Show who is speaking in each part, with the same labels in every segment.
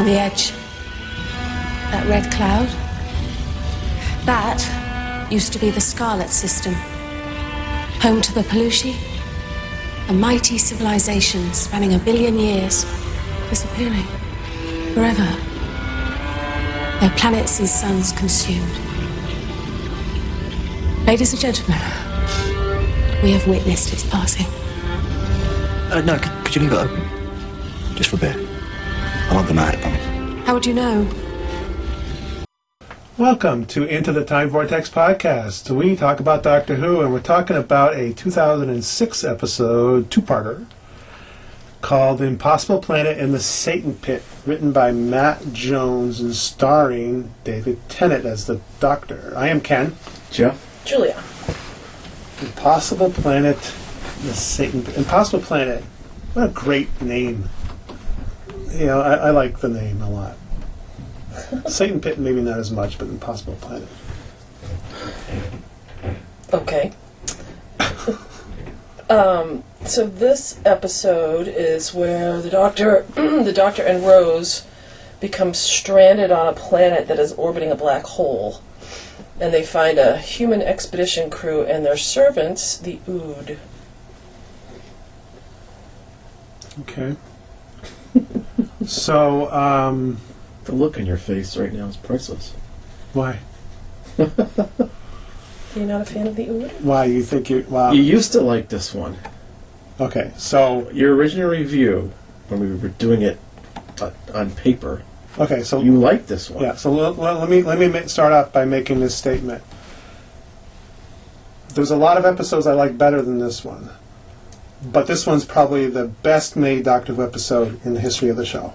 Speaker 1: on the edge. That red cloud. That used to be the Scarlet System. Home to the Pelushi. A mighty civilization spanning a billion years, disappearing. Forever. Their planets and suns consumed. Ladies and gentlemen, we have witnessed its passing.
Speaker 2: Uh, no, could, could you leave it open? Just for a bit. I won't go mad, I promise.
Speaker 1: How would you know?
Speaker 3: Welcome to Into the Time Vortex podcast. We talk about Doctor Who, and we're talking about a 2006 episode, two-parter, called The Impossible Planet and the Satan Pit, written by Matt Jones and starring David Tennant as the Doctor. I am Ken.
Speaker 4: Jeff?
Speaker 5: Julia.
Speaker 3: Impossible Planet, the Satan Impossible Planet. What a great name. You know, I, I like the name a lot. Satan Pit, maybe not as much, but Impossible Planet.
Speaker 5: Okay. um, so this episode is where the doctor, the doctor and Rose become stranded on a planet that is orbiting a black hole, and they find a human expedition crew and their servants, the Ood.
Speaker 3: Okay. so, um,
Speaker 4: The look on your face right now is priceless.
Speaker 3: why?
Speaker 5: You're you not a fan of the Ood?
Speaker 3: Why you think you? Wow.
Speaker 4: You used to like this one.
Speaker 3: Okay, so
Speaker 4: Your original review, when we were doing it uh, on paper,
Speaker 3: okay, so
Speaker 4: you liked this one.
Speaker 3: yeah, so let, let, let me let me ma- start off by making this statement. There's a lot of episodes I like better than this one, but this one's probably the best made Doctor Who episode in the history of the show.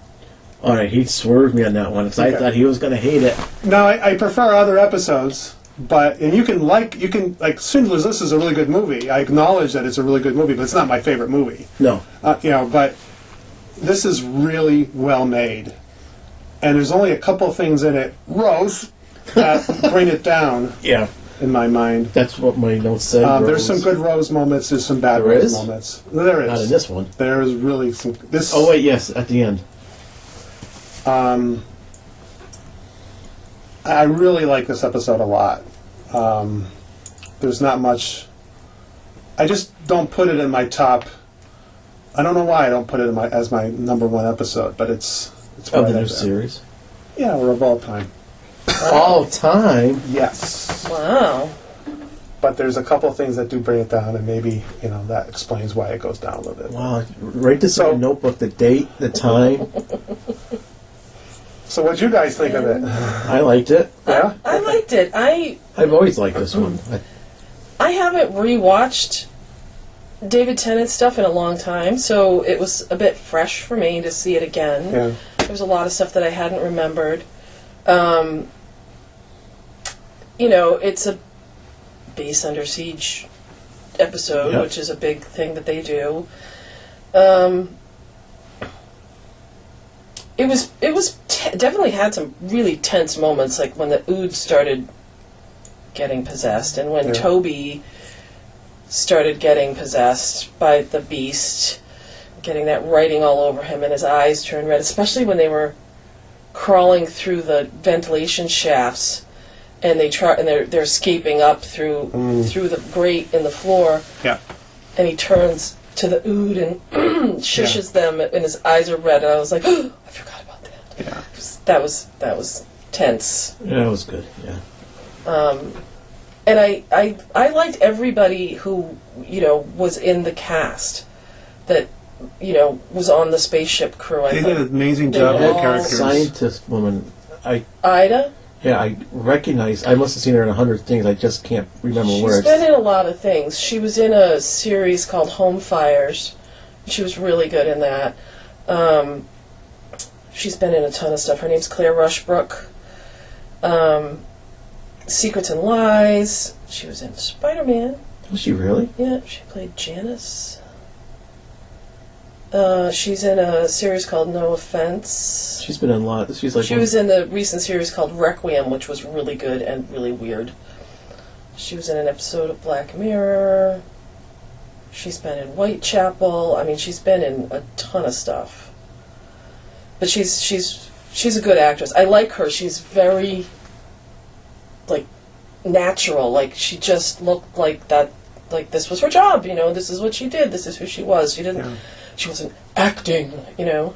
Speaker 4: All right, he swerved me on that one because
Speaker 3: Okay.
Speaker 4: I thought he was going to hate it.
Speaker 3: No, I, I prefer other episodes, but and you can like you can like Schindler's List is a really good movie. I acknowledge that it's a really good movie, but it's not my favorite movie.
Speaker 4: No.
Speaker 3: uh, you know, but this is really well made, and there's only a couple things in it, Rose, that bring it down
Speaker 4: Yeah.
Speaker 3: In my mind.
Speaker 4: That's what my notes said.
Speaker 3: Um, there's
Speaker 4: Rose.
Speaker 3: some good Rose moments. There's some bad
Speaker 4: There
Speaker 3: Rose
Speaker 4: is?
Speaker 3: moments. There is.
Speaker 4: Not in this one.
Speaker 3: There is really some. This.
Speaker 4: Oh, wait, yes, at the end.
Speaker 3: Um, I really like this episode a lot. Um, there's not much. I just don't put it in my top. I don't know why I don't put it in my as my number one episode, but it's it's
Speaker 4: Of
Speaker 3: right
Speaker 4: the new
Speaker 3: there.
Speaker 4: series.
Speaker 3: Yeah, or of all time.
Speaker 4: All time.
Speaker 3: Yes,
Speaker 5: Wow.
Speaker 3: but there's a couple of things that do bring it down, and maybe you know that explains why it goes down a little bit.
Speaker 4: Wow. Write this
Speaker 3: So-
Speaker 4: in a notebook the date, the time.
Speaker 3: So, what would you guys think of it?
Speaker 4: I liked it.
Speaker 3: Yeah,
Speaker 5: I liked it. I
Speaker 4: I've always liked this one. I,
Speaker 5: I haven't rewatched David Tennant stuff in a long time, so it was a bit fresh for me to see it again.
Speaker 3: yeah.
Speaker 5: There was a lot of stuff that I hadn't remembered. Um, you know, it's a base under siege episode,
Speaker 4: Yep.
Speaker 5: which is a big thing that they do. Um, it was it was te- definitely had some really tense moments, like when the Ood started getting possessed, and when
Speaker 3: Yeah.
Speaker 5: Toby started getting possessed by the beast, getting that writing all over him, and his eyes turned red. Especially when they were crawling through the ventilation shafts, and they try and they're they're escaping up through through the grate in the floor,
Speaker 3: Yeah.
Speaker 5: and he turns to the Ood and shushes them, and his eyes are red. And I was like, I forgot about that.
Speaker 3: Yeah.
Speaker 5: That was that was tense.
Speaker 4: yeah, it was good. Yeah.
Speaker 5: Um and I, I I liked everybody who you know was in the cast that you know was on the spaceship crew. I
Speaker 3: They
Speaker 5: thought
Speaker 3: did an amazing job with
Speaker 5: all-
Speaker 3: characters.
Speaker 4: Scientist woman. I
Speaker 5: Ida.
Speaker 4: Yeah, I recognize. I must have seen her in a hundred things. I just can't remember where.
Speaker 5: She's
Speaker 4: words.
Speaker 5: been in a lot of things. She was in a series called Home Fires. She was really good in that. Um, she's been in a ton of stuff. Her name's Claire Rushbrook. Um, Secrets and Lies. She was in Spider Man.
Speaker 4: Was she really?
Speaker 5: Yeah, she played Janice. Uh, she's in a series called No Offense.
Speaker 4: She's been in a lot. She's like
Speaker 5: She was in the recent series called Requiem, which was really good and really weird. She was in an episode of Black Mirror. She's been in Whitechapel. I mean, she's been in a ton of stuff. But she's she's she's a good actress. I like her. She's very like natural. Like she just looked like that. Like this was her job. You know, this is what she did. This is who she was. She didn't.
Speaker 3: Yeah.
Speaker 5: She wasn't acting. You know.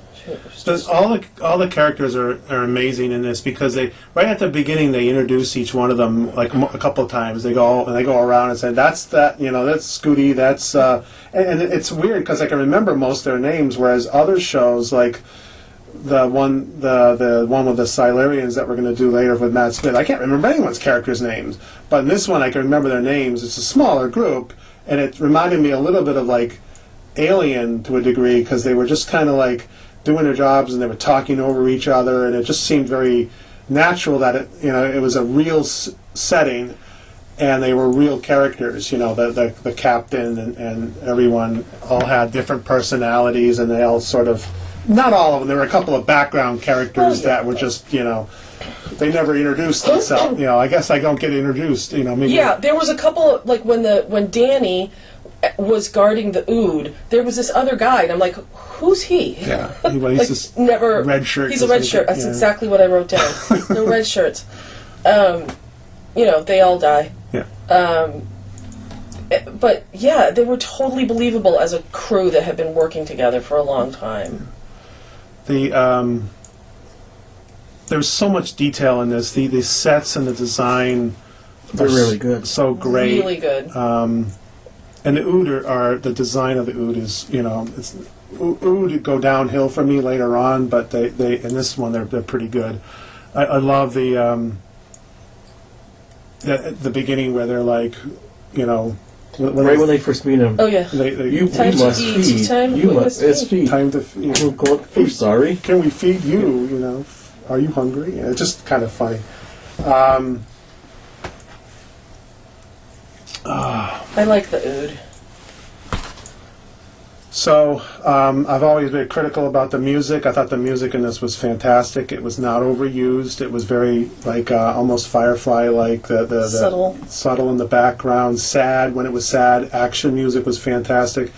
Speaker 3: So all the all the characters are, are amazing in this because they right at the beginning they introduce each one of them like a couple of times. They go and they go around and say that's that you know that's Scooti that's uh, and, and it's weird because I can remember most of their names whereas other shows like the one the the one with the Silurians that we're going to do later with Matt Smith I can't remember anyone's characters' names but in this one I can remember their names. It's a smaller group and it reminded me a little bit of like alien to a degree because they were just kind of like doing their jobs and they were talking over each other and it just seemed very natural that it you know it was a real s- setting and they were real characters you know the the, the captain and, and everyone all had different personalities and they all sort of not all of them there were a couple of background characters that were just you know they never introduced themselves. you know i guess i don't get introduced you know maybe
Speaker 5: Yeah, there was a couple like when the when Danny was guarding the Ood, there was this other guy, and I'm like, who's he?
Speaker 3: yeah he, he's
Speaker 5: like
Speaker 3: just
Speaker 5: never
Speaker 3: red shirt
Speaker 5: He's a
Speaker 3: just
Speaker 5: red
Speaker 3: like-
Speaker 5: shirt. That's
Speaker 3: yeah.
Speaker 5: exactly what I wrote down. the red shirts. Um, you know, they all die.
Speaker 3: yeah
Speaker 5: Eh, But yeah, they were totally believable as a crew that had been working together for a long time.
Speaker 3: the um, there's so much detail in this. The the sets and the design
Speaker 4: They're really good.
Speaker 3: So great.
Speaker 5: Really good.
Speaker 3: Um, and the Ood are, are the design of the Ood is you know it's o- Ood go downhill for me later on, but they, they in this one they're they're pretty good. I, I love the um, the the beginning where they're like you know when, when
Speaker 4: Right when they first meet him,
Speaker 5: oh yeah.
Speaker 3: they, they,
Speaker 4: you,
Speaker 5: Time
Speaker 4: you
Speaker 5: to
Speaker 4: must
Speaker 5: eat,
Speaker 4: feed.
Speaker 5: time
Speaker 4: you
Speaker 5: to
Speaker 4: must. It's
Speaker 5: feed.
Speaker 4: feed.
Speaker 3: time to f- you know,
Speaker 4: We'll sorry.
Speaker 3: can we feed you? You know, are you hungry? Yeah, it's just kind of funny. Um,
Speaker 5: I like the Ood.
Speaker 3: so um, I've always been critical about the music. I thought the music in this was fantastic. It was not overused. It was very like uh, almost Firefly like the, the, the
Speaker 5: Subtle.
Speaker 3: subtle in the background. Sad when it was sad. Action music was fantastic.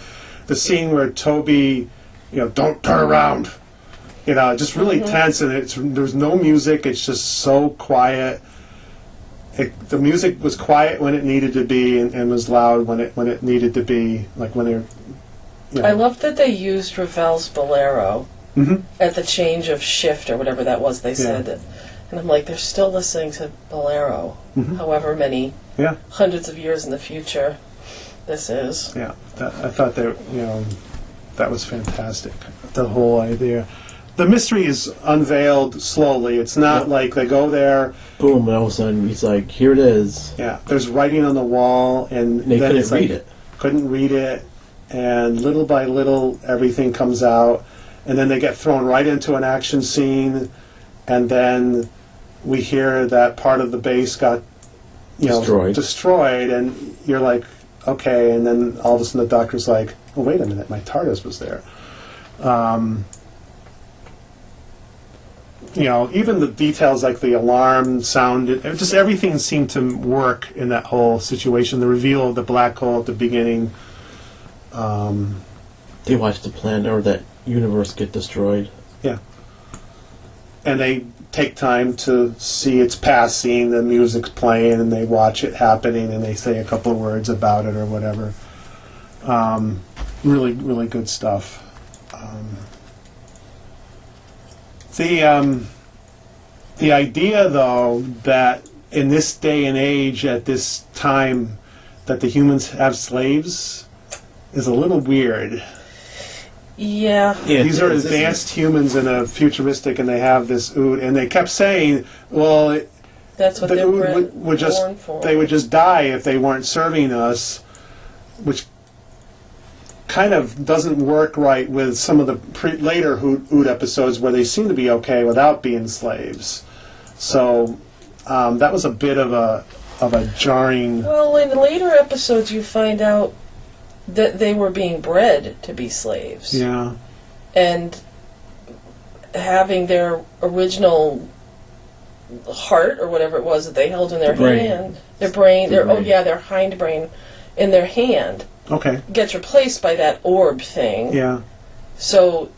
Speaker 3: The scene where Toby, you know, don't turn around. You know, just really tense, and it's there's no music. It's just so quiet. It, the music was quiet when it needed to be, and, and was loud when it when it needed to be. Like when they're. You know,
Speaker 5: I love that they used Ravel's Bolero
Speaker 3: Mhm.
Speaker 5: at the change of shift or whatever that was they said. That, and I'm like, they're still listening to Bolero,
Speaker 3: Mm-hmm.
Speaker 5: however many
Speaker 3: Yeah,
Speaker 5: hundreds of years in the future this is.
Speaker 3: yeah. That, I thought that you know that was fantastic. The whole idea. The mystery is unveiled slowly. It's not like they go there.
Speaker 4: Boom! And all of a sudden, he's like, "Here it is."
Speaker 3: Yeah, there's writing on the wall, and
Speaker 4: And they
Speaker 3: then
Speaker 4: couldn't
Speaker 3: it's like,
Speaker 4: read it.
Speaker 3: Couldn't read it, and little by little, everything comes out, and then they get thrown right into an action scene, and then we hear that part of the base got, you know,
Speaker 4: Destroyed.
Speaker 3: destroyed, and you're like, okay, and then all of a sudden the doctor's like, oh wait a minute, my TARDIS was there. Um, you know, even the details like the alarm sound, it, just everything seemed to work in that whole situation. The reveal of the black hole at the beginning. Um,
Speaker 4: They watch the planet or that universe get destroyed.
Speaker 3: yeah. And they take time to see its passing, the music's playing, and they watch it happening, and they say a couple of words about it or whatever. Um, really, really good stuff. Um, the um, the idea, though, that in this day and age, at this time, that the humans have slaves is a little weird.
Speaker 5: Yeah.
Speaker 4: Yeah,
Speaker 3: These are advanced humans in a futuristic, and they have this ood, and they kept saying, "Well, it,
Speaker 5: That's what
Speaker 3: the
Speaker 5: they're
Speaker 3: ood
Speaker 5: bred-
Speaker 3: would, would just
Speaker 5: born for.
Speaker 3: they would just die if they weren't serving us," which kind of doesn't work right with some of the pre- later Ood ood episodes where they seem to be okay without being slaves. So um, that was a bit of a of a jarring.
Speaker 5: Well, in later episodes, you find out that they were being bred to be slaves.
Speaker 3: Yeah,
Speaker 5: and having their original heart or whatever it was that they held in their
Speaker 4: The brain.
Speaker 5: hand, their brain,
Speaker 4: The
Speaker 5: their oh yeah, their hind brain in their hand
Speaker 3: okay,
Speaker 5: gets replaced by that orb thing.
Speaker 3: yeah,
Speaker 5: So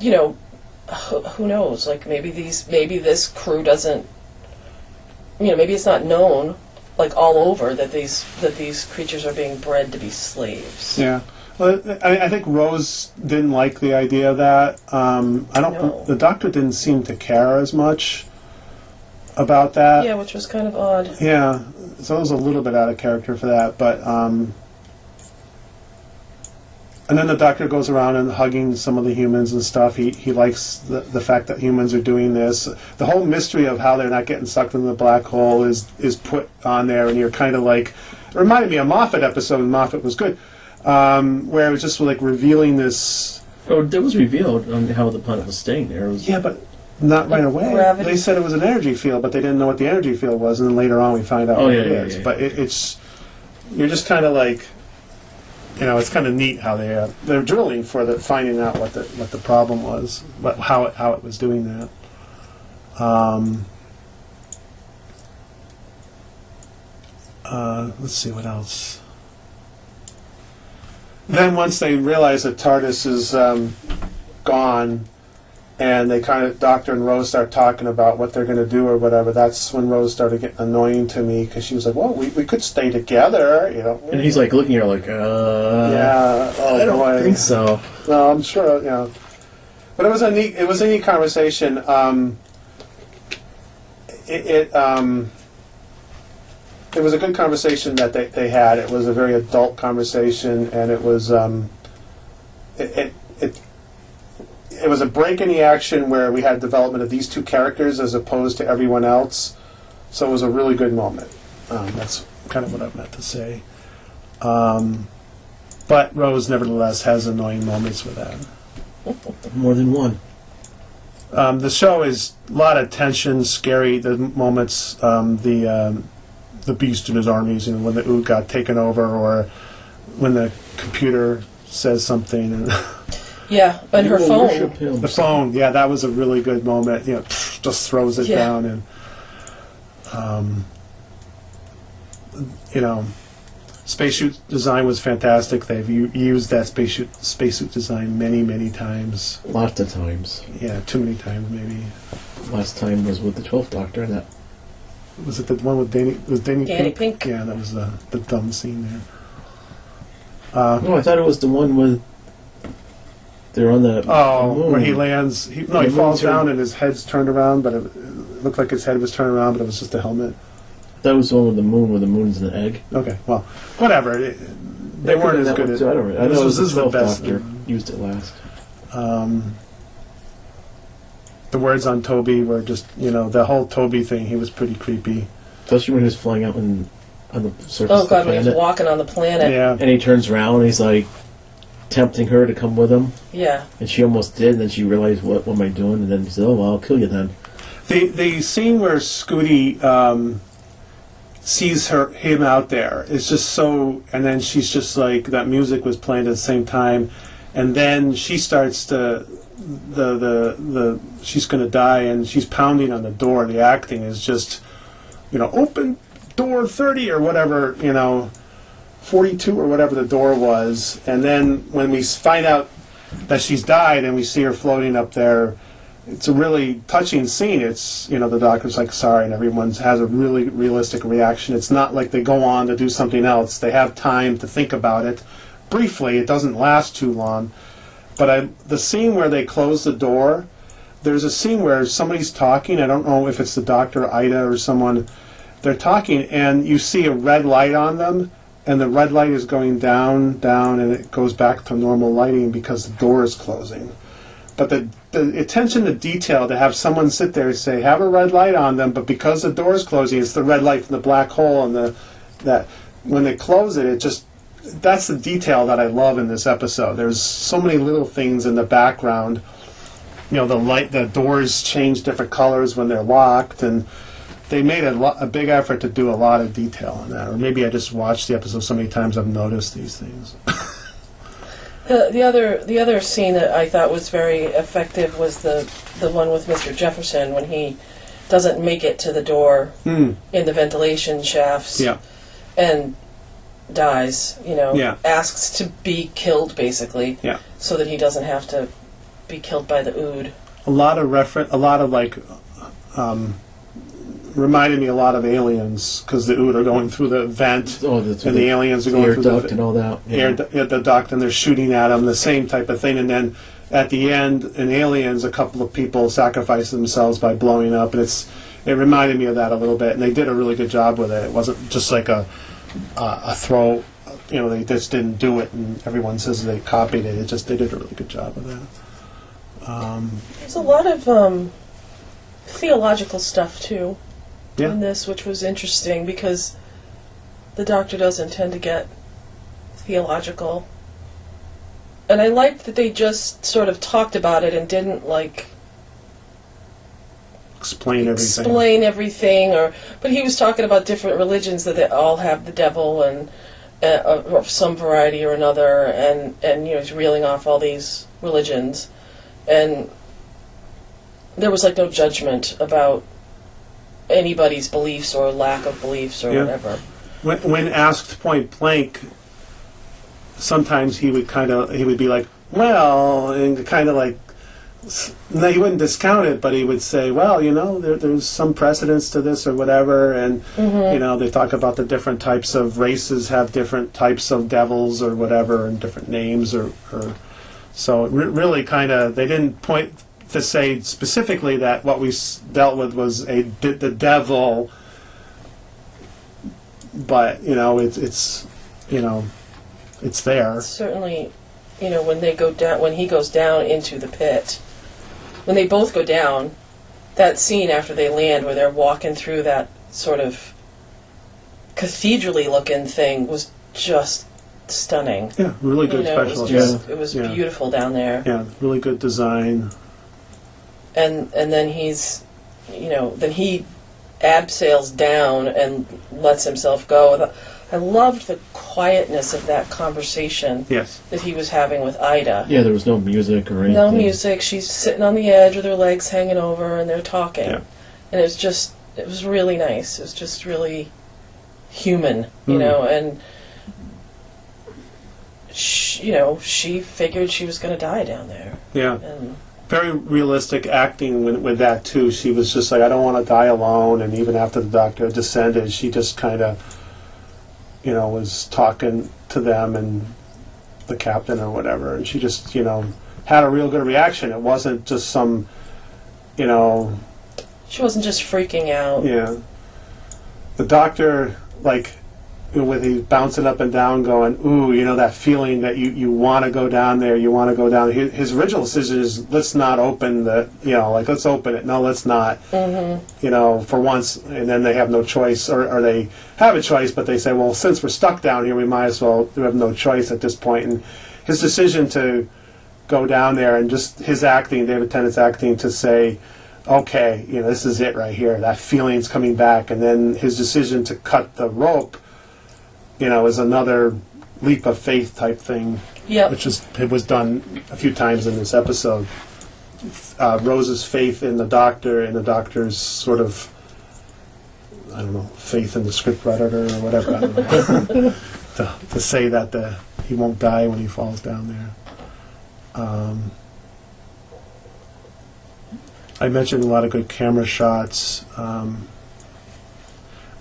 Speaker 5: you know, who, who knows? Like maybe these, maybe this crew doesn't. You know, maybe it's not known, like all over, that these that these creatures are being bred to be slaves.
Speaker 3: Yeah. Well, I, I think Rose didn't like the idea of that. Um, I don't.
Speaker 5: No.
Speaker 3: The doctor didn't seem to care as much about that.
Speaker 5: Yeah, which was kind of odd.
Speaker 3: Yeah, so it was a little bit out of character for that, but um, and then the doctor goes around and hugging some of the humans and stuff. He he likes the, the fact that humans are doing this. The whole mystery of how they're not getting sucked into the black hole is is put on there, and you're kind of like it reminded me of Moffat episode. and Moffat was good, um, where it was just like revealing this.
Speaker 4: Oh, it was revealed on how the planet was staying there. Was,
Speaker 3: Yeah, but. Not right away.
Speaker 5: Gravity.
Speaker 3: They said it was an energy field, but they didn't know what the energy field was, and then later on we find out
Speaker 4: Oh,
Speaker 3: what
Speaker 4: yeah,
Speaker 3: it
Speaker 4: yeah,
Speaker 3: is.
Speaker 4: yeah.
Speaker 3: But it, it's you're just kind of like, you know, it's kind of neat how they uh, they're drilling for the finding out what the what the problem was, what how it how it was doing that. Um, uh, let's see what else. Then once they realize that TARDIS is um, gone, and they kind of Doctor and Rose start talking about what they're going to do or whatever. That's when Rose started getting annoying to me because she was like, "Well, we, we could stay together," you know.
Speaker 4: and he's like looking at her like, uh,
Speaker 3: "Yeah, oh
Speaker 4: I don't
Speaker 3: boy."
Speaker 4: think so.
Speaker 3: No, I'm sure. You know, but it was a neat. It was a neat conversation. Um, it, it um, it was a good conversation that they, they had. It was a very adult conversation, and it was um, it, it it was a break in the action where we had development of these two characters as opposed to everyone else. So it was a really good moment. Um, that's kind of what I meant to say. Um, but Rose, nevertheless, has annoying moments with that.
Speaker 4: More than one.
Speaker 3: Um, the show is a lot of tension, scary. The moments, um, the um, the beast and his armies, you know, when the Ood got taken over, or when the computer says something, and
Speaker 5: Yeah, and her phone.
Speaker 4: Him.
Speaker 3: The phone. Yeah, that was a really good moment. You know, just throws it
Speaker 5: Yeah.
Speaker 3: down, and um, you know, spacesuit design was fantastic. They've u- used that spacesuit spacesuit design many, many times.
Speaker 4: Lots of times.
Speaker 3: Yeah, too many times maybe.
Speaker 4: Last time was with the Twelfth Doctor, and that
Speaker 3: Was it the one with Danny? Was Danny,
Speaker 5: Danny
Speaker 3: Pink?
Speaker 5: Pink.
Speaker 3: Yeah, that was the the dumb scene there. Uh,
Speaker 4: no, I thought it was the one with they're on the
Speaker 3: oh,
Speaker 4: moon.
Speaker 3: where he lands. He, no, he
Speaker 4: The
Speaker 3: falls
Speaker 4: moon's
Speaker 3: down
Speaker 4: turned-
Speaker 3: and his head's turned around, but it, it looked like his head was turned around, but it was just a helmet.
Speaker 4: That was the one with the moon, where the moon's an egg.
Speaker 3: Okay, well, whatever. It, they
Speaker 4: Yeah,
Speaker 3: weren't as
Speaker 4: that
Speaker 3: good
Speaker 4: one
Speaker 3: as.
Speaker 4: too. I don't. know. I
Speaker 3: this
Speaker 4: know
Speaker 3: was,
Speaker 4: was
Speaker 3: this is
Speaker 4: the
Speaker 3: the best.
Speaker 4: Doctor used it last.
Speaker 3: Um, the words on Toby were just, you know, the whole Toby thing. He was pretty creepy.
Speaker 4: Especially when he was flying out in, on the surface
Speaker 5: Oh
Speaker 4: of
Speaker 5: god,
Speaker 4: the
Speaker 5: when he was
Speaker 4: planet,
Speaker 5: walking on the planet.
Speaker 3: Yeah,
Speaker 4: and he turns around and he's like tempting her to come with him,
Speaker 5: Yeah.
Speaker 4: and she almost did. And then she realized, "What, what am I doing?" And then she said, "Oh, well, I'll kill you then."
Speaker 3: The the scene where Scooti um, sees her him out there is just so, and then she's just like that music was playing at the same time, and then she starts to the the the she's going to die, and she's pounding on the door. The acting is just, you know, open door thirty or whatever, you know, forty two or whatever the door was, and then when we find out that she's died and we see her floating up there it's a really touching scene. It's you know the doctor's like sorry, and everyone has a really realistic reaction. It's not like they go on to do something else. They have time to think about it briefly. It doesn't last too long. But I, the scene where they close the door, there's a scene where somebody's talking. I don't know if it's the doctor, Ida, or someone. They're talking, and you see a red light on them, and the red light is going down, down, and it goes back to normal lighting because the door is closing. But the, the attention to detail to have someone sit there and say have a red light on them but because the door is closing it's the red light from the black hole and the that when they close it it just that's the detail that i love in this episode. There's so many little things in the background. You know the light the doors change different colors when they're locked and they made a, lo- a big effort to do a lot of detail on that or maybe i just watched the episode so many times i've noticed these things
Speaker 5: The, the other the other scene that I thought was very effective was the the one with Mr. Jefferson when he doesn't make it to the door
Speaker 3: Hmm.
Speaker 5: in the ventilation shafts
Speaker 3: yeah
Speaker 5: and dies. You know,
Speaker 3: Yeah.
Speaker 5: asks to be killed basically,
Speaker 3: yeah
Speaker 5: so that he doesn't have to be killed by the ood.
Speaker 3: a lot of refer a lot of like um, reminded me a lot of aliens because the Ood are going through the vent
Speaker 4: Oh, the,
Speaker 3: and the aliens are going
Speaker 4: air
Speaker 3: through
Speaker 4: duct
Speaker 3: the
Speaker 4: and all that. yeah.
Speaker 3: air du- at the duct and they're shooting at them, the same type of thing. And then at the end, in Aliens, a couple of people sacrifice themselves by blowing up, and it's it reminded me of that a little bit. And they did a really good job with it. It wasn't just like a a, a throw. You know, they just didn't do it, and everyone says they copied it. It just they did a really good job of that. Um,
Speaker 5: There's a lot of um, theological stuff too
Speaker 3: Yeah.
Speaker 5: in this, which was interesting because the doctor doesn't tend to get theological. And I liked that they just sort of talked about it and didn't like
Speaker 3: explain everything.
Speaker 5: explain everything or but he was talking about different religions that they all have the devil and uh, of some variety or another and and you know he's reeling off all these religions and there was like no judgment about anybody's beliefs or lack of beliefs or
Speaker 3: Yeah.
Speaker 5: whatever
Speaker 3: when, when asked point blank, sometimes he would kind of he would be like, well, and kind of like. s- No, he wouldn't discount it, but he would say, "Well, you know, there, there's some precedence to this or whatever." And mm-hmm. you know, they talk about the different types of races have different types of devils or whatever, and different names or. or so it re- really, kind of, they didn't point to say specifically that what we s- dealt with was a d- the devil. But you know it's it's you know it's there.
Speaker 5: Certainly you know when they go down when he goes down into the pit when they both go down that scene after they land where they're walking through that sort of cathedraly looking thing was just stunning.
Speaker 3: Yeah really
Speaker 5: you
Speaker 3: good
Speaker 5: know, it
Speaker 3: special
Speaker 5: was
Speaker 3: effects
Speaker 5: just it was
Speaker 3: Yeah.
Speaker 5: beautiful down there.
Speaker 3: Yeah really good design
Speaker 5: and and then he's you know then he abseils down and lets himself go i loved the quietness of that conversation
Speaker 3: yes
Speaker 5: that he was having with ida
Speaker 4: Yeah, there was no music or anything.
Speaker 5: No music. She's sitting on the edge with her legs hanging over, and they're talking.
Speaker 3: Yeah.
Speaker 5: And it was just, it was really nice. It was just really human, you
Speaker 3: Mm.
Speaker 5: know. And she, you know, she figured she was going to die down there,
Speaker 3: yeah
Speaker 5: and
Speaker 3: very realistic acting with, with that too she was just like i don't want to die alone and even after the doctor descended she just kind of you know was talking to them and the captain or whatever and she just you know had a real good reaction it wasn't just some you know
Speaker 5: she wasn't just freaking out.
Speaker 3: Yeah. The doctor, like, you know, with he's bouncing up and down, going, "Ooh, you know that feeling that you you want to go down there, you want to go down." His, his original decision is, "Let's not open the, you know, like let's open it." No, let's not.
Speaker 5: Mm-hmm.
Speaker 3: You know, for once, and then they have no choice, or, or they have a choice, but they say, "Well, since we're stuck down here, we might as well. We have no choice at this point." And his decision to go down there and just his acting, David Tennant's acting, to say, okay, you know, this is it right here. That feeling's coming back, and then his decision to cut the rope, you know, is another leap of faith type thing,
Speaker 5: Yep.
Speaker 3: which is it was done a few times in this episode. Uh, Rose's faith in the doctor and the doctor's sort of, I don't know, faith in the scriptwriter or whatever. I don't know. to, to say that the, he won't die when he falls down there. Um, I mentioned a lot of good camera shots. Um,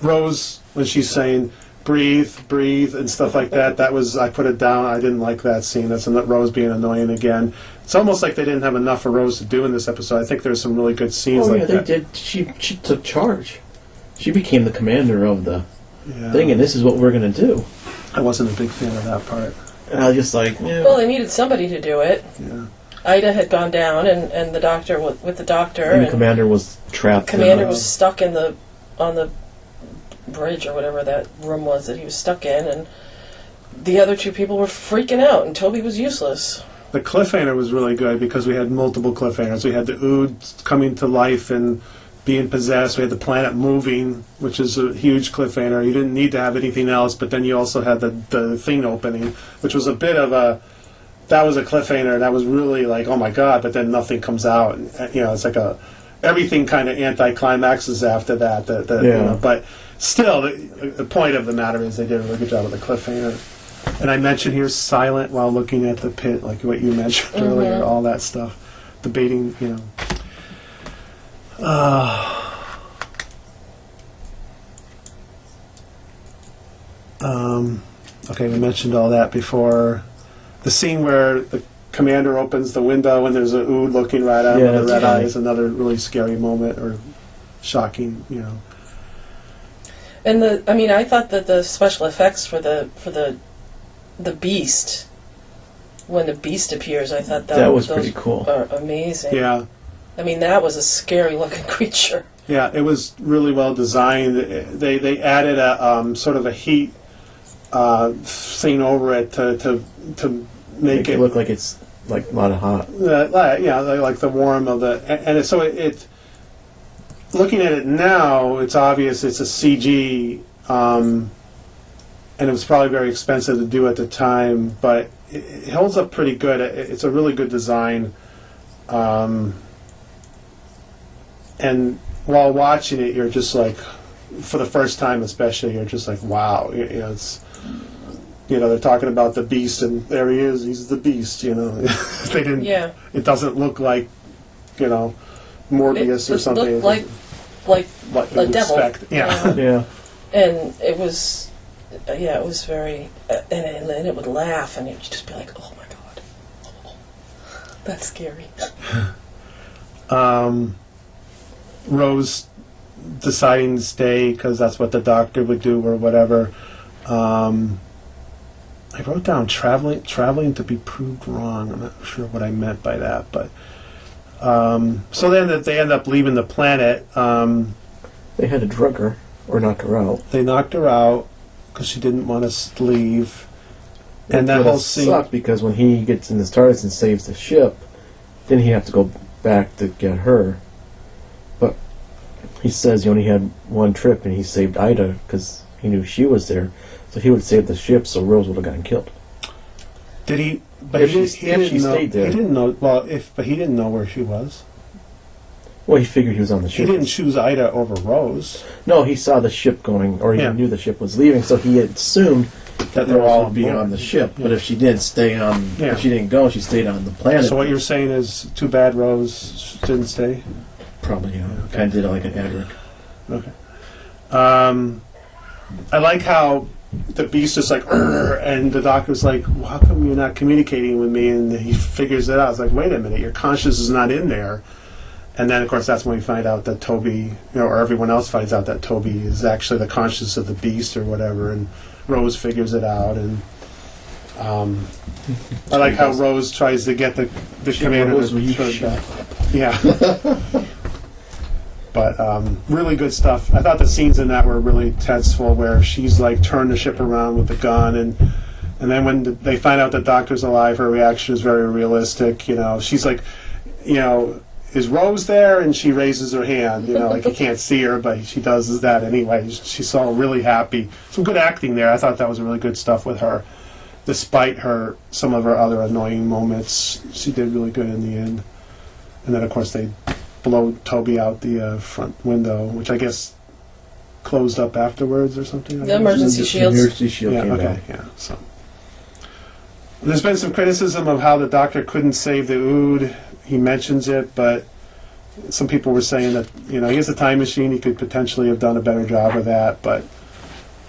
Speaker 3: Rose, when she's saying "breathe, breathe" and stuff like that, that was I put it down. I didn't like that scene. That's not Rose being annoying again. It's almost like they didn't have enough for Rose to do in this episode. I think there's some really good scenes
Speaker 4: Oh
Speaker 3: like
Speaker 4: yeah, they
Speaker 3: that.
Speaker 4: did. She she took charge. She became the commander of the
Speaker 3: Yeah.
Speaker 4: thing, and this is what we're gonna do.
Speaker 3: I wasn't a big fan of that part.
Speaker 4: And I was just like, yeah.
Speaker 5: Well, they needed somebody to do it.
Speaker 3: Yeah.
Speaker 5: Ida had gone down, and, and the doctor with, with the doctor,
Speaker 4: and the
Speaker 5: and
Speaker 4: commander was trapped.
Speaker 5: The commander
Speaker 4: in,
Speaker 5: was stuck in the on the bridge or whatever that room was that he was stuck in, and the other two people were freaking out, and Toby was useless.
Speaker 3: The cliffhanger was really good because we had multiple cliffhangers. We had the Ood coming to life and being possessed. We had the planet moving, which is a huge cliffhanger. You didn't need to have anything else, but then you also had the, the thing opening, which was a bit of a. That was a cliffhanger. That was really like, oh my god! But then nothing comes out. And, uh, you know, it's like a everything kind of anticlimaxes after that. The, the, you
Speaker 4: Yeah.
Speaker 3: know, but still, the, the point of the matter is they did a really good job with the cliffhanger. And I mentioned here silent while looking at the pit, like what you mentioned earlier, all that stuff. Debating, you know. Um, okay, we mentioned all that before. The scene where the commander opens the window and there's a ood looking right out him
Speaker 4: Yeah,
Speaker 3: with the red
Speaker 4: that's funny.
Speaker 3: eyes. Another really scary moment or shocking, you know.
Speaker 5: And the, I mean, I thought that the special effects for the for the the beast, when the beast appears, I thought that,
Speaker 4: That was
Speaker 5: those
Speaker 4: pretty cool.
Speaker 5: Are amazing.
Speaker 3: Yeah,
Speaker 5: I mean, that was a scary looking creature.
Speaker 3: yeah, it was really well designed. They they added a um, sort of a heat uh, thing over it to to to make,
Speaker 4: Make it look like it's like a lot of hot.
Speaker 3: uh, like- yeah, like, like the warm of the, and, and it, so it, it. Looking at it now, it's obvious it's a CG, um, and it was probably very expensive to do at the time, but it, it holds up pretty good. It, it's a really good design, um, and while watching it, you're just like, for the first time especially, you're just like, wow, you, you know, it's you know, they're talking about the beast, and there he is. He's the beast. You know, they didn't.
Speaker 5: Yeah.
Speaker 3: It doesn't look like, you know, Morbius
Speaker 5: it,
Speaker 3: or something.
Speaker 5: looked like like
Speaker 3: what you
Speaker 5: a
Speaker 3: would
Speaker 5: devil.
Speaker 3: expect. Yeah.
Speaker 4: Yeah.
Speaker 5: and it was, uh, yeah, it was very, uh, and, and then it would laugh, and you'd just be like, oh my god, oh, that's scary.
Speaker 3: um, Rose deciding to stay because that's what the doctor would do or whatever. Um, I wrote down traveling traveling to be proved wrong. I'm not sure what I meant by that, but um, so then that they end up leaving the planet. Um,
Speaker 4: They had to drug her or knock her out.
Speaker 3: they knocked her out because she didn't want to leave, and that whole scene.
Speaker 4: sucked because when he gets in the TARDIS and saves the ship, then he have to go back to get her. But he says he only had one trip and he saved Ida because he knew she was there. So he would save the ship, so Rose would have gotten killed.
Speaker 3: Did he? But
Speaker 4: If
Speaker 3: he,
Speaker 4: she-
Speaker 3: he
Speaker 4: if
Speaker 3: didn't
Speaker 4: she
Speaker 3: know.
Speaker 4: stayed there.
Speaker 3: He didn't know. Well, if but he didn't know where she was.
Speaker 4: Well, he figured he was on the ship.
Speaker 3: He didn't choose Ida over Rose.
Speaker 4: No, he saw the ship going, or he
Speaker 3: Yeah.
Speaker 4: knew the ship was leaving, so he assumed
Speaker 3: That they're
Speaker 4: Rose
Speaker 3: all
Speaker 4: be
Speaker 3: on
Speaker 4: on the ship. But if she didn't stay on,
Speaker 3: Yeah.
Speaker 4: if she didn't go, she stayed on the planet.
Speaker 3: So what you're saying is too bad Rose didn't stay.
Speaker 4: probably kind of did like an Adric.
Speaker 3: Okay. Um, I like how the beast is like, and the doctor's like, well, "How come you're not communicating with me?" And he figures it out. It's like, "Wait a minute, your conscience is not in there." And then, of course, that's when we find out that Toby, you know, or everyone else finds out that Toby is actually the conscience of the beast or whatever. And Rose figures it out, and um, I like how Rose tries to get the the
Speaker 4: She
Speaker 3: commander
Speaker 4: knows
Speaker 3: to
Speaker 4: where you
Speaker 3: turn back. Yeah. but um, really good stuff. I thought the scenes in that were really tenseful, where she's like turned the ship around with the gun, and and then when they find out the doctor's alive, her reaction is very realistic. You know, she's like, you know. Is Rose there? And she raises her hand. You know, like you can't see her, but she does that anyway. She's all really happy. Some good acting there. I thought that was really good stuff with her despite her some of her other annoying moments, she did really good in the end. And then of course they blow Toby out the uh, front window, which I guess closed up afterwards or something. I
Speaker 5: The
Speaker 3: guess.
Speaker 5: emergency
Speaker 4: The
Speaker 5: shields.
Speaker 4: emergency shield
Speaker 3: Yeah.
Speaker 4: came
Speaker 3: Okay.
Speaker 4: down.
Speaker 3: Yeah. So there's been some criticism of how the doctor couldn't save the Ood. He mentions it, but some people were saying that you know he has a time machine. He could potentially have done a better job of that, but.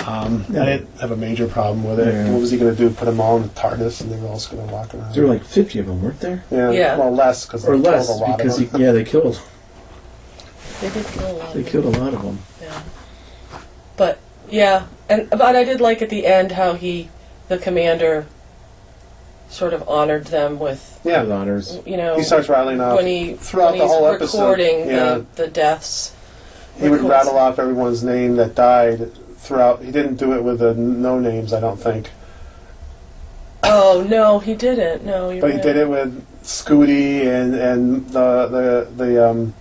Speaker 3: Um, I didn't have a major problem with it.
Speaker 4: Yeah.
Speaker 3: What was he going to do? Put them all in the TARDIS, and they were all just going to walk around.
Speaker 4: There were like 50 of them, weren't there?
Speaker 3: yeah,
Speaker 5: Yeah.
Speaker 3: well, less because
Speaker 4: Or less,
Speaker 3: a lot
Speaker 4: because
Speaker 3: of
Speaker 4: he, yeah, they killed.
Speaker 5: They did kill a lot.
Speaker 4: They
Speaker 5: of
Speaker 4: killed a lot of them.
Speaker 5: Yeah. But yeah, and but I did like at the end how he, the commander, sort of honored them with
Speaker 3: yeah.
Speaker 4: With honors.
Speaker 5: you know
Speaker 3: He starts rattling off.
Speaker 5: when he
Speaker 3: throughout
Speaker 5: when
Speaker 3: the
Speaker 5: he's
Speaker 3: whole episode,
Speaker 5: recording
Speaker 3: yeah.
Speaker 5: the, the deaths.
Speaker 3: He would
Speaker 5: Records.
Speaker 3: rattle off everyone's name that died throughout. He didn't do it with the no names, I don't think,
Speaker 5: Oh no, he didn't. No, you're
Speaker 3: but he
Speaker 5: right.
Speaker 3: did it with Scooti and and the the the um,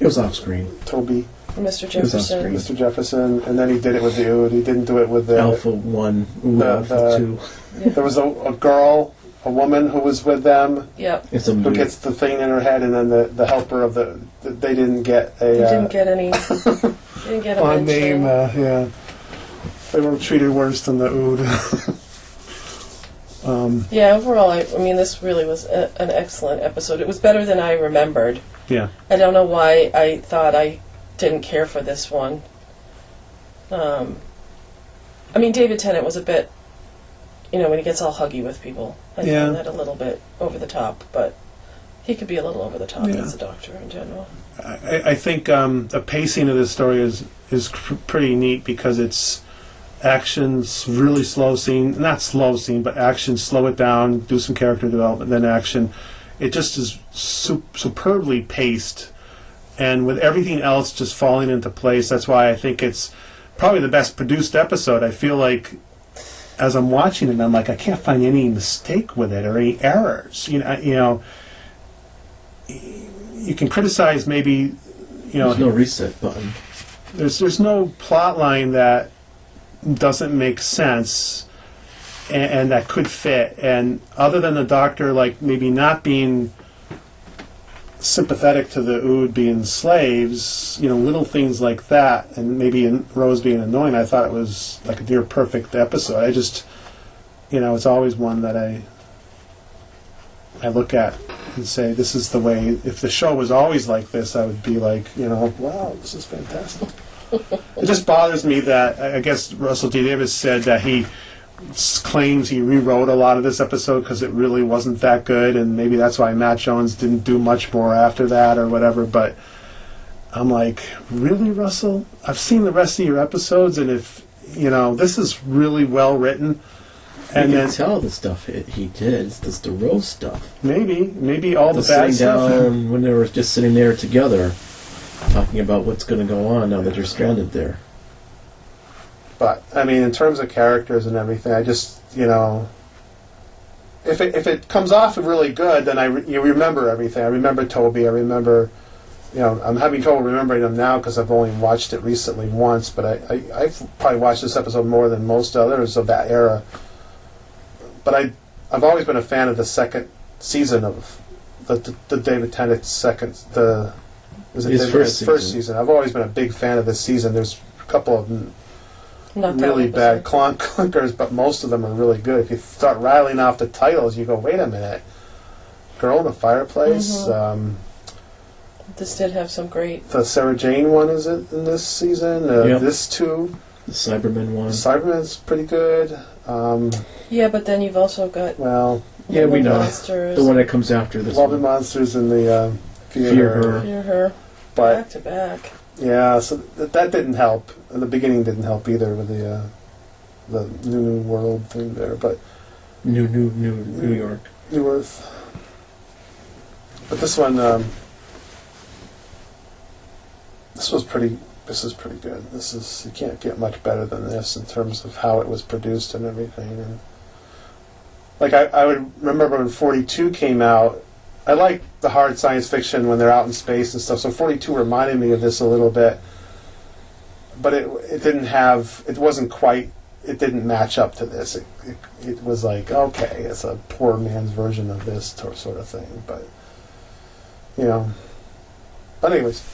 Speaker 4: It was off screen.
Speaker 3: Toby,
Speaker 5: Mr.
Speaker 4: Was on
Speaker 5: Jefferson.
Speaker 3: Mr. Jefferson, and then he did it with the Ood. He didn't do it with the.
Speaker 4: Alpha 1, ooh,
Speaker 3: the-
Speaker 4: Alpha
Speaker 3: the-
Speaker 4: 2.
Speaker 3: There was a, a girl, a woman who was with them.
Speaker 5: Yep.
Speaker 4: It's a
Speaker 3: Who
Speaker 4: movie.
Speaker 3: gets the thing in her head, and then the, the helper of the, they didn't get a
Speaker 5: He
Speaker 3: uh,
Speaker 5: didn't get any. didn't get a
Speaker 3: on
Speaker 5: mention.
Speaker 3: name. Uh, yeah, they were treated worse than the Ood. Um,
Speaker 5: Yeah, overall, I, I mean, this really was a, an excellent episode. It was better than I remembered.
Speaker 3: yeah.
Speaker 5: I don't know why I thought I didn't care for this one. Um, I mean, David Tennant was a bit, you know, when he gets all huggy with people. I
Speaker 3: Yeah.
Speaker 5: found that a little bit over the top, but he could be a little over the top
Speaker 3: Yeah.
Speaker 5: as a doctor in general.
Speaker 3: I, I think um, the pacing of this story is is cr- pretty neat because it's actions really slow scene, not slow scene, but action. Slow it down, do some character development, then action. It just is su- superbly paced, and with everything else just falling into place. That's why I think it's probably the best produced episode. I feel like as I'm watching it, I'm like I can't find any mistake with it or any errors. You know, you know. You can criticize maybe, you know,
Speaker 4: There's no reset button.
Speaker 3: there's there's no plot line that doesn't make sense and, and that could fit. And other than the doctor like maybe not being sympathetic to the ood being slaves you know little things like that and maybe in rose being annoying i thought it was like a near perfect episode. I just you know it's always one that i i look at and say this is the way. If the show was always like this i would be like you know wow this is fantastic it just bothers me that I guess Russell T. Davies said that he s- claims he rewrote a lot of this episode because it really wasn't that good, and maybe that's why Matt Jones didn't do much more after that or whatever. But I'm like, really, Russell? I've seen the rest of your episodes, and if you know this is really well written,
Speaker 4: And you
Speaker 3: then
Speaker 4: tell the stuff it, he did. It's just the Rose stuff.
Speaker 3: maybe maybe all the,
Speaker 4: The
Speaker 3: bad
Speaker 4: sitting
Speaker 3: stuff.
Speaker 4: down when they were just sitting there together, talking about what's going to go on now that you're stranded there.
Speaker 3: But I mean, in terms of characters and everything, I just you know, if it if it comes off really good, then I re- you remember everything. I remember Toby. I remember, you know, I'm having trouble remembering them now because I've only watched it recently once. But I, I I've probably watched this episode more than most others of that era. But I I've always been a fan of the second season of the the, the David Tennant second the. Was it
Speaker 4: His
Speaker 3: David
Speaker 4: first
Speaker 3: Tennant's first
Speaker 4: season.
Speaker 3: season? I've always been a big fan of this season. There's a couple of
Speaker 5: Not
Speaker 3: really
Speaker 5: episode.
Speaker 3: bad clunk clunkers, but most of them are really good. If you start rattling off the titles, you go, wait a minute. Girl in the Fireplace,
Speaker 5: Mhm.
Speaker 3: um,
Speaker 5: This did have some great.
Speaker 3: the Sarah Jane one is it in this season? Uh,
Speaker 4: Yep.
Speaker 3: This too.
Speaker 4: The Cybermen one.
Speaker 3: Cyberman's pretty good. Um,
Speaker 5: Yeah, but then you've also got
Speaker 3: well,
Speaker 4: Yeah, we
Speaker 5: Little
Speaker 4: know.
Speaker 5: Monsters.
Speaker 4: The one that comes after this
Speaker 3: Love and
Speaker 4: one.
Speaker 3: Monsters in the uh, theater.
Speaker 4: Fear Her.
Speaker 5: Fear her
Speaker 3: But
Speaker 5: back to back.
Speaker 3: yeah, so th- that didn't help. The beginning, didn't help either with the uh, the new new world thing there. But
Speaker 4: New, new, new, New York.
Speaker 3: New Earth. But this one, um, this was pretty. This is pretty good. This is you can't get much better than this in terms of how it was produced and everything. And like I, I would remember when Forty Two came out. I like the hard science fiction when they're out in space and stuff. So Forty Two reminded me of this a little bit, but it it didn't have. It wasn't quite it didn't match up to this. It, it, it was like, okay, it's a poor man's version of this sort of thing. But, you know. But, anyways,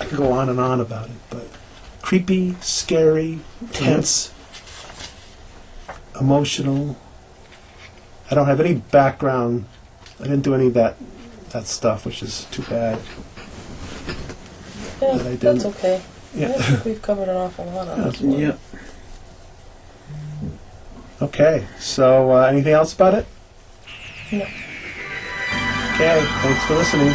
Speaker 3: I could go on and on about it. But creepy, scary, tense, mm-hmm. emotional. I don't have any background. I didn't do any of that, that stuff, which is too bad.
Speaker 5: Yeah,
Speaker 3: But I
Speaker 5: that's
Speaker 3: didn't-
Speaker 5: okay. I
Speaker 3: Yeah.
Speaker 5: think we've covered an awful lot on this one.
Speaker 4: Yep.
Speaker 3: Okay, so uh, anything else about it?
Speaker 5: No.
Speaker 3: Okay, thanks for listening.